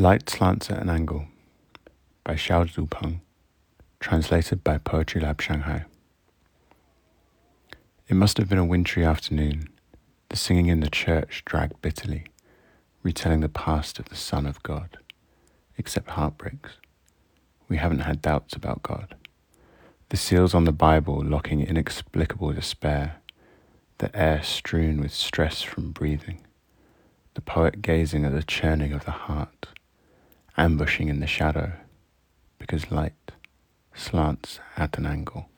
Light Slants at an Angle by Xiao Zupeng, translated by Poetry Lab Shanghai. It must have been a wintry afternoon. The singing in the church dragged bitterly, retelling the past of the Son of God, except heartbreaks. We haven't had doubts about God. The seals on the Bible locking inexplicable despair, the air strewn with stress from breathing, the poet gazing at the churning of the heart ambushing in the shadow, because light slants at an angle.